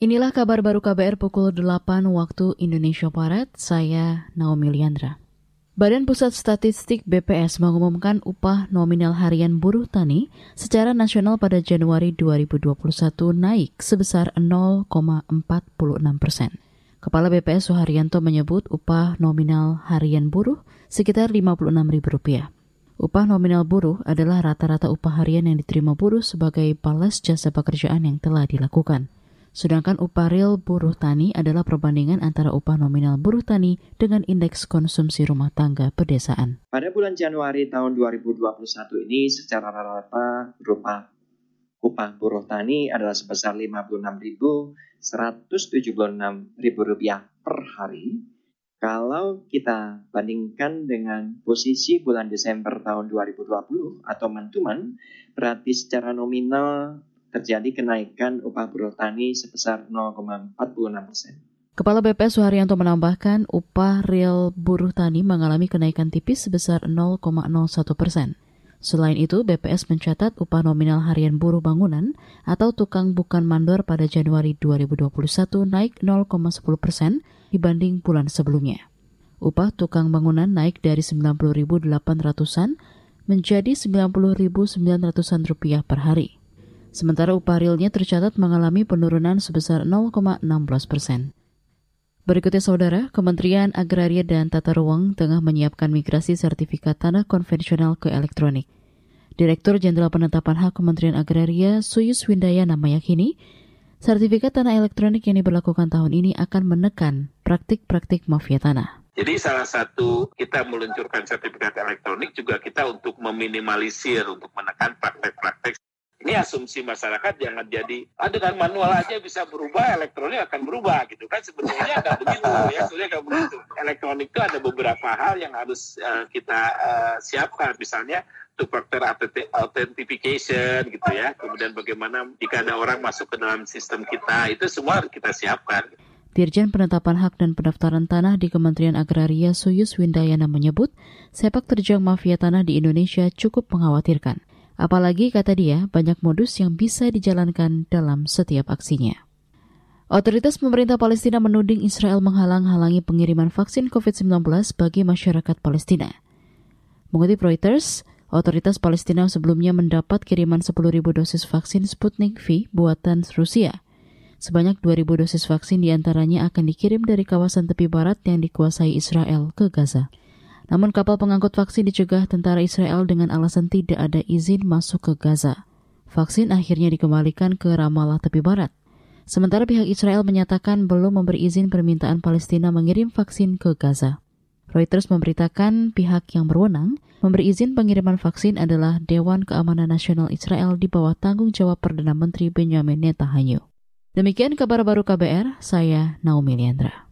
Inilah kabar baru KBR pukul 8 waktu Indonesia Barat, saya Naomi Liandra. Badan Pusat Statistik BPS mengumumkan upah nominal harian buruh tani secara nasional pada Januari 2021 naik sebesar 0,46 persen. Kepala BPS Suharyanto menyebut upah nominal harian buruh sekitar Rp56.000. Upah nominal buruh adalah rata-rata upah harian yang diterima buruh sebagai balas jasa pekerjaan yang telah dilakukan. Sedangkan upah real buruh tani adalah perbandingan antara upah nominal buruh tani dengan indeks konsumsi rumah tangga pedesaan. Pada bulan Januari tahun 2021 ini secara rata-rata berupa upah buruh tani adalah sebesar Rp56.176.000 per hari. Kalau kita bandingkan dengan posisi bulan Desember tahun 2020 atau mantuman, berarti secara nominal terjadi kenaikan upah buruh tani sebesar 0,46 persen. Kepala BPS Suharyanto menambahkan upah real buruh tani mengalami kenaikan tipis sebesar 0,01 persen. Selain itu, BPS mencatat upah nominal harian buruh bangunan atau tukang bukan mandor pada Januari 2021 naik 0,10 persen dibanding bulan sebelumnya. Upah tukang bangunan naik dari 90.800-an menjadi 90.900-an rupiah per hari. Sementara upah realnya tercatat mengalami penurunan sebesar 0,16 persen. Berikutnya saudara, Kementerian Agraria dan Tata Ruang tengah menyiapkan migrasi sertifikat tanah konvensional ke elektronik. Direktur Jenderal Penetapan Hak Kementerian Agraria Suyus Windayana meyakini, sertifikat tanah elektronik yang diberlakukan tahun ini akan menekan praktik-praktik mafia tanah. Jadi salah satu kita meluncurkan sertifikat elektronik juga kita untuk meminimalisir, untuk menekan praktek-praktek ini asumsi masyarakat jangan jadi ah, dengan manual aja bisa berubah elektronik akan berubah gitu kan. Sebetulnya nggak begitu ya sebetulnya nggak begitu. Elektronik itu ada beberapa hal yang harus uh, kita uh, siapkan. Misalnya two factor authentication gitu ya. Kemudian bagaimana jika ada orang masuk ke dalam sistem kita itu semua harus kita siapkan. Dirjen Penetapan Hak dan Pendaftaran Tanah di Kementerian Agraria Suyus Windayana menyebut, sepak terjang mafia tanah di Indonesia cukup mengkhawatirkan. Apalagi, kata dia, banyak modus yang bisa dijalankan dalam setiap aksinya. Otoritas pemerintah Palestina menuding Israel menghalang-halangi pengiriman vaksin COVID-19 bagi masyarakat Palestina. Mengutip Reuters, otoritas Palestina sebelumnya mendapat kiriman 10.000 dosis vaksin Sputnik V buatan Rusia. Sebanyak 2.000 dosis vaksin di antaranya akan dikirim dari kawasan tepi barat yang dikuasai Israel ke Gaza. Namun kapal pengangkut vaksin dicegah tentara Israel dengan alasan tidak ada izin masuk ke Gaza. Vaksin akhirnya dikembalikan ke Ramallah tepi barat. Sementara pihak Israel menyatakan belum memberi izin permintaan Palestina mengirim vaksin ke Gaza. Reuters memberitakan pihak yang berwenang memberi izin pengiriman vaksin adalah Dewan Keamanan Nasional Israel di bawah tanggung jawab Perdana Menteri Benjamin Netanyahu. Demikian kabar baru KBR, saya Naomi Liandra.